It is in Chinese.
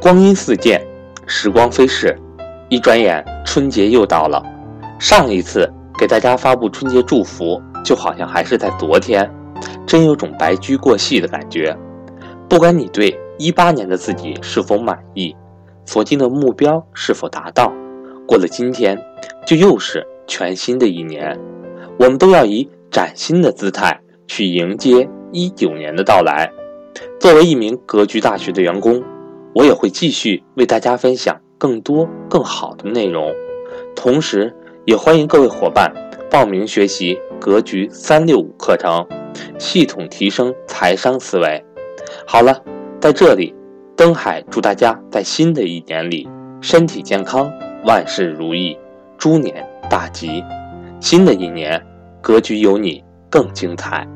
光阴似箭，时光飞逝，一转眼春节又到了。上一次给大家发布春节祝福，就好像还是在昨天，真有种白驹过隙的感觉。不管你对一八年的自己是否满意，所定的目标是否达到，过了今天，就又是全新的一年。我们都要以崭新的姿态去迎接一九年的到来。作为一名格局大学的员工。我也会继续为大家分享更多更好的内容，同时也欢迎各位伙伴报名学习格局三六五课程，系统提升财商思维。好了，在这里，登海祝大家在新的一年里身体健康，万事如意，猪年大吉。新的一年，格局有你更精彩。